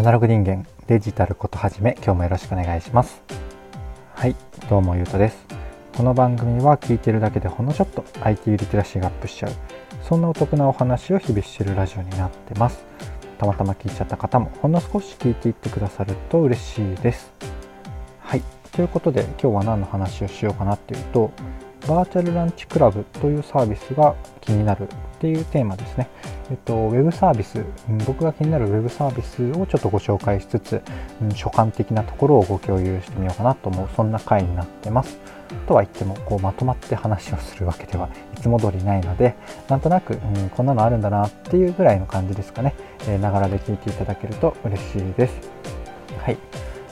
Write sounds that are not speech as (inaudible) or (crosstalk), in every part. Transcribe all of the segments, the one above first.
アナログ人間デジタルことはじめ今日もよろしくお願いします。はいどうもゆうとです。この番組は聞いてるだけでほんのちょっと IT リテラシーがアップしちゃう。そんなお得なお話を日々してるラジオになってます。たまたま聞いちゃった方もほんの少し聞いていってくださると嬉しいです。はいということで今日は何の話をしようかなっていうとバーチャルランチクラブというサービスが気になるっていうテーマですね。えっと、ウェブサービス、僕が気になるウェブサービスをちょっとご紹介しつつ、所感的なところをご共有してみようかなと思う、そんな回になってます。とは言っても、こうまとまって話をするわけではいつも通りないので、なんとなく、うん、こんなのあるんだなっていうぐらいの感じですかね。ながらで聞いていただけると嬉しいです。はい。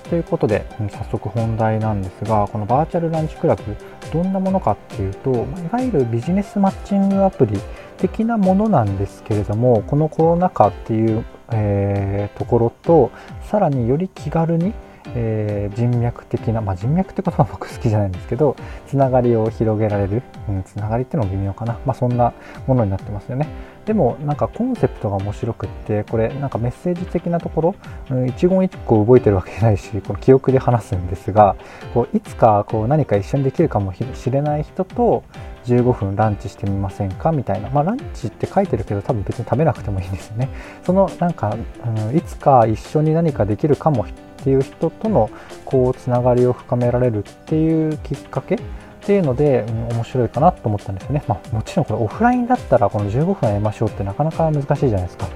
ということで、うん早速本題なんですが、このバーチャルランチクラブ、どんなものかっていうと、いわゆるビジネスマッチングアプリ的なものなんですけれども、このコロナ禍っていう、えー、ところと、さらにより気軽に、えー、人脈的な、まあ、人脈って言葉僕好きじゃないんですけどつながりを広げられる、うん、つながりっていうのも微妙かな、まあ、そんなものになってますよね。でもなんかコンセプトが面白くってこれなんかメッセージ的なところ、うん、一言一句覚えてるわけじゃないしこの記憶で話すんですがこういつかこう何か一緒にできるかもしれない人と15分ランチしてみませんか？みたいな、まあ、ランチって書いてるけど多分別に食べなくてもいいんですよね。そのなんか、うん、いつか一緒に何かできるかもっていう人とのこうつながりを深められるっていうきっかけっていうので、うん、面白いかなと思ったんですよね、まあ、もちろんこれオフラインだったらこの15分会いましょうってなかなか難しいじゃないですか。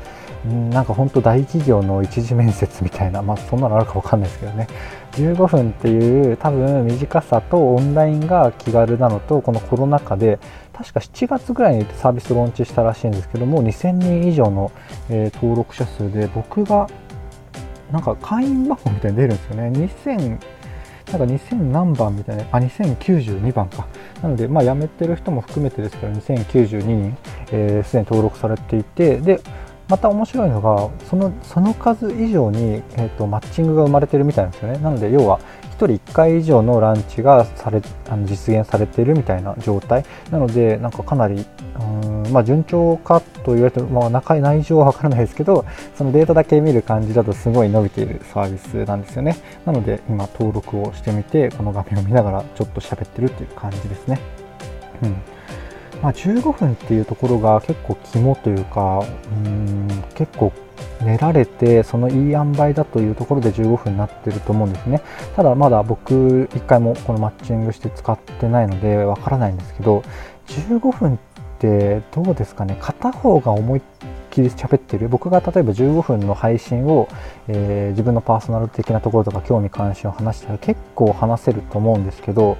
うんなんか本当大企業の一次面接みたいな、まあ、そんなのあるか分かんないですけどね。15分っていう多分短さとオンラインが気軽なのとこのコロナ禍で確か7月ぐらいにサービスローンチしたらしいんですけども2000人以上の、えー、登録者数で僕がなんか会員番号みたいに出るんですよね。2000なんか2000何番みたいな。あ2092番か。なのでまあ辞めてる人も含めてですけど2092人すで、ー、に登録されていてでまた面白いのがそのその数以上に、えーと、マッチングが生まれてるみたいなんですよね。なので要は1人1回以上のランチがされあの実現されてるみたいな状態。なのでなんかかなりまあ順調かと言われても、まあ、中内情は分からないですけどそのデータだけ見る感じだとすごい伸びているサービスなんですよね。なので今登録をしてみてこの画面を見ながらちょっと喋ってるっていう感じですね。うん。まあ、15分っていうところが結構肝というかうん結構練られてそのいい塩梅だというところで15分になってると思うんですね。ただまだ僕1回もこのマッチングして使ってないのでわからないんですけど15分ってどうですかね片方が思いっきり喋ってる僕が例えば15分の配信を、えー、自分のパーソナル的なところとか興味関心を話したら結構話せると思うんですけど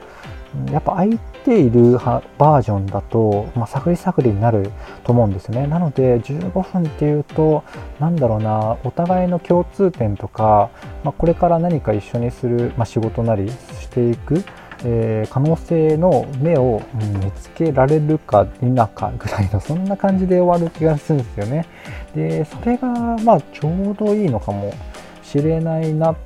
やっぱ空いているバージョンだと、まあ、探り探りになると思うんですね。なので15分っていうと何だろうなお互いの共通点とか、まあ、これから何か一緒にする、まあ、仕事なりしていく、えー、可能性の目を、見つけられるか否かぐらいのそんな感じで終わる気がするんですよね。でそれがまあちょうどいいのかもしれないなっ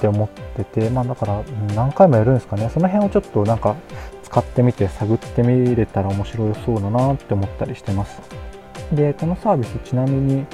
て思ってて、まあ、だから何回もやるんですかねその辺をちょっとなんか使ってみて探ってみれたら面白そうだなって思ったりしてますでこのサービスちなみに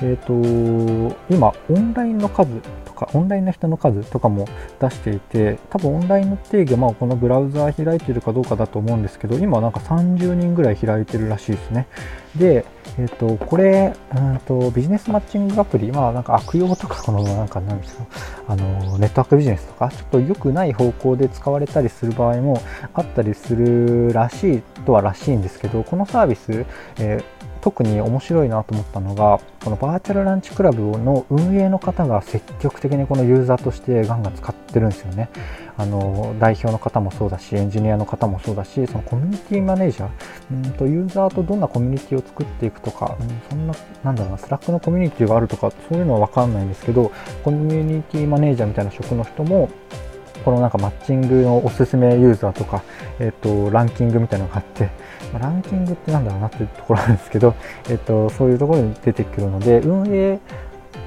えーと、今オンラインの数とかオンラインの人の数とかも出していて多分オンラインの定義はまあこのブラウザー開いてるかどうかだと思うんですけど今なんか30人ぐらい開いてるらしいですね。で、えーと、これうんとビジネスマッチングアプリまあなんか悪用とかこのなんかなんですかあのネットワークビジネスとかちょっと良くない方向で使われたりする場合もあったりするらしいとはらしいんですけどこのサービス、えー特に面白いなと思ったのがこのバーチャルランチクラブの運営の方が積極的にこのユーザーとしてガンガン使ってるんですよね。あの代表の方もそうだしエンジニアの方もそうだしそのコミュニティマネージャーうんとユーザーとどんなコミュニティを作っていくとか、ん、そんななんだろうなスラックのコミュニティがあるとかそういうのは分かんないんですけどコミュニティマネージャーみたいな職の人もこのなんかマッチングのおすすめユーザーとか、えっと、ランキングみたいなのがあって、ま、ランキングってなんだろうなっていうところなんですけど、(laughs) えっと、そういうところに出てくるので、運営、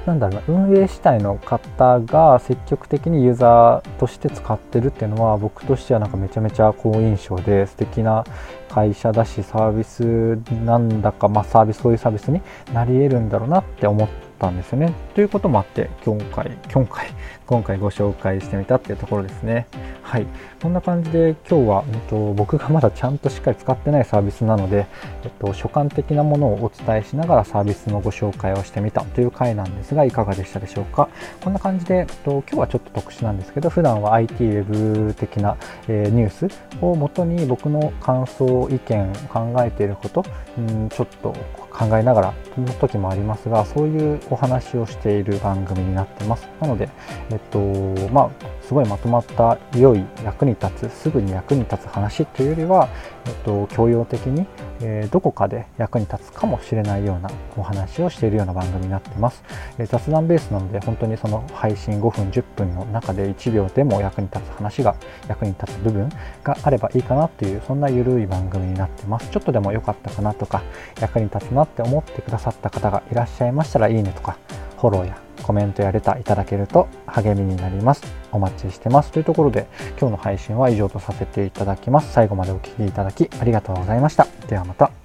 なんだろうな、運営主体の方が積極的にユーザーとして使ってるっていうのは、僕としてはなんかめちゃめちゃ好印象で、素敵な会社だし、サービスなんだか、まあ、サービス、そういうサービスになり得るんだろうなって思ってったんですよね。ということもあって今回今回 (laughs) 今回ご紹介してみたっていうところですね。はい、こんな感じで今日は、えっと、僕がまだちゃんとしっかり使ってないサービスなので、えっと、所感的なものをお伝えしながらサービスのご紹介をしてみたという回なんですがいかがでしたでしょうか？こんな感じで、えっと、今日はちょっと特殊なんですけど普段は IT ウェブ的な、えー、ニュースをもとに僕の感想意見考えていること、うん、ちょっと考えながらの時もありますがそういうお話をしている番組になってます。なのでえっとまあすごいまとまった良い役に立つすぐに役に立つ話というよりは、えっと、教養的に、えー、どこかで役に立つかもしれないようなお話をしているような番組になってます、えー、雑談ベースなので本当にその配信5分10分の中で1秒でも役に立つ話が役に立つ部分があればいいかなというそんな緩い番組になってます。ちょっとでも良かったかなとか役に立つなって思ってくださった方がいらっしゃいましたらいいねとかフォローやコメントやレターいただけると励みになります。お待ちしてます。というところで今日の配信は以上とさせていただきます。最後までお聴きいただきありがとうございました。ではまた。